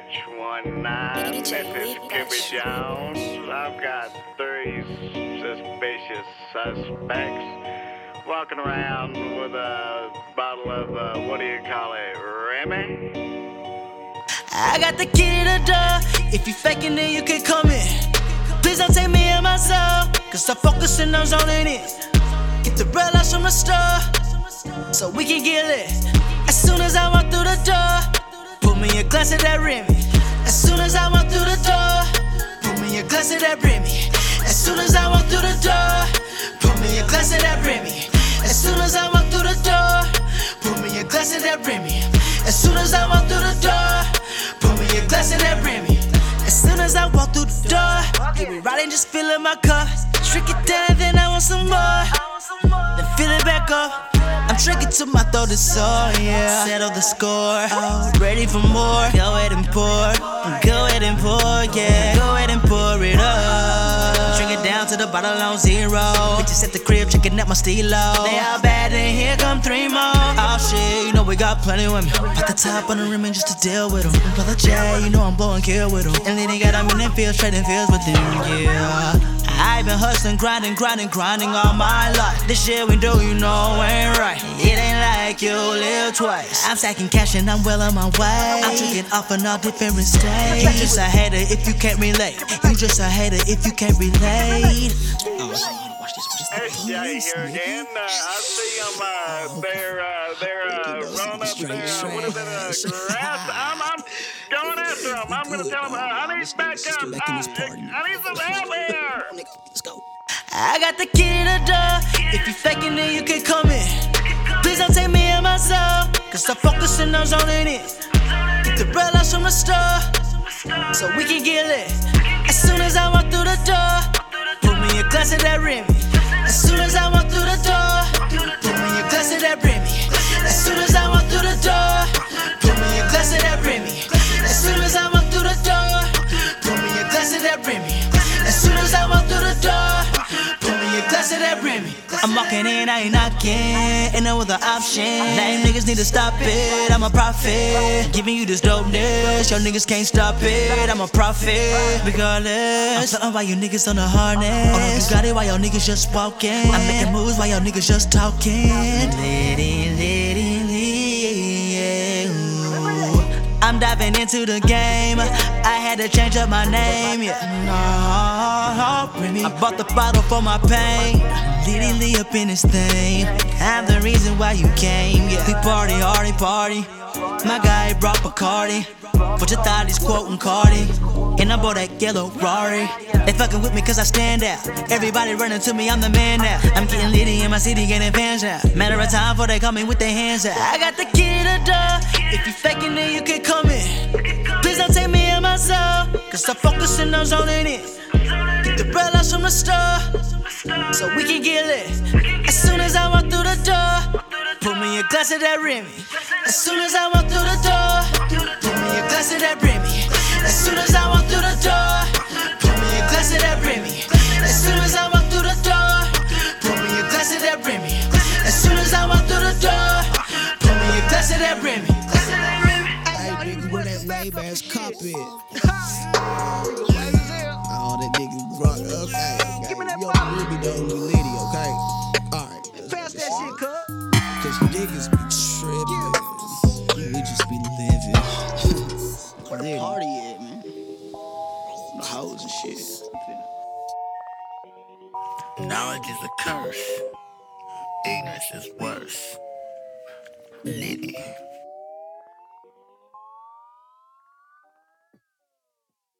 RH19. This is Lee Jones. I've got three suspicious suspects walking around with a bottle of, uh, what do you call it, Remy? I got the key to the door. If you faking it, you can come in. Please don't take me and myself. Cause I'm focusing on zoning in. Get the red lights from the store. So we can get lit. As soon as I walk through the door, put me a glass of that Remy. As soon as I walk through the door, put me a glass of that Remy. As soon as I walk through the door, put me a glass of that Remy. As soon as I walk through the door, put me a glass of that Remy. As soon as I walk through the door, put me a glass of that Remy. As soon as I walk through the door, right and just fill up my cup. Shrink it down, I'm drinking till my throat is sore, yeah. Settle the score. Oh, ready for more. Go ahead and pour. Go ahead and pour, yeah. Go ahead and pour it up. Drink it down to the bottle on zero. Bitches at the crib checking out my stilo. They all bad, and here come three more. Oh shit, you know we got plenty of women. Put the top on the rim and just to deal with them. Brother J, you know I'm blowing kill with them. And then they got them in them fields, trading fields with them, yeah. I've been hustling, grinding, grinding, grinding all my life. This shit we do, you know, ain't right. It ain't like you live twice. I'm stacking cash and I'm well on my way. I'm tricking off on all different states. You just a hater if you can't relate. You just a hater if you can't relate. SJ here again. Uh, I see them. Uh, they're uh, they're uh, rolling up there. What is it? Uh, grass. I'm, I'm going after them. I'm gonna tell them. Uh, I need backup. Uh, I need some help here. I got the key to the door. If you faking it, you can come in. Please don't take me and myself. Cause I'm focusing on zoning in. Get the real lights from the store. So we can get lit. As soon as I walk through the door, put me a glass of that Remy. As soon as I walk I'm walking in, I ain't knocking, ain't no other option. Lame niggas need to stop it. I'm a prophet, giving you this dopeness. Your niggas can't stop it. I'm a prophet, regardless. I'm plotting while you niggas on the harness. Oh, you got it while your niggas just walking. I'm making moves while your niggas just talking. Litty, litty, litty, yeah. I'm diving into the game. I had to change up my name, yeah. No, I bought the bottle for my pain. Literally up in this thing. I'm the reason why you came, yeah. We party, hardy, party. My guy brought Bacardi. But your thought he's quoting Cardi. And I bought that yellow Rari. They fucking with me cause I stand out. Everybody running to me, I'm the man now. I'm getting litty in my city, getting fans now. Matter of time before they come in with their hands out. I got the key to the door. If you faking it, you can come in. Please don't take me and my soul. Cause I'm focusing on zoning in. Get the lights from the store. So we can get lit. As soon as I walk through the door, put me a glass of that Remy. As soon as I walk through the door, put me a glass of that Remy. As soon as I walk through the door, put me a glass of that Remy. As soon as I walk through the door, put me a glass of that Remy. As soon as I walk through the door, put me a glass of that Remy. Hey, nigga, where that Maybach's cup is? All that nigga brought up. Okay, okay. Give me that bottle. Really don't be litty, okay? Alright. Pass that shit, cuz. Cause niggas be tripping. We just be living. Where the party at, man? The hoes and shit. Knowledge is a curse. Ignorance is worse. Liddy.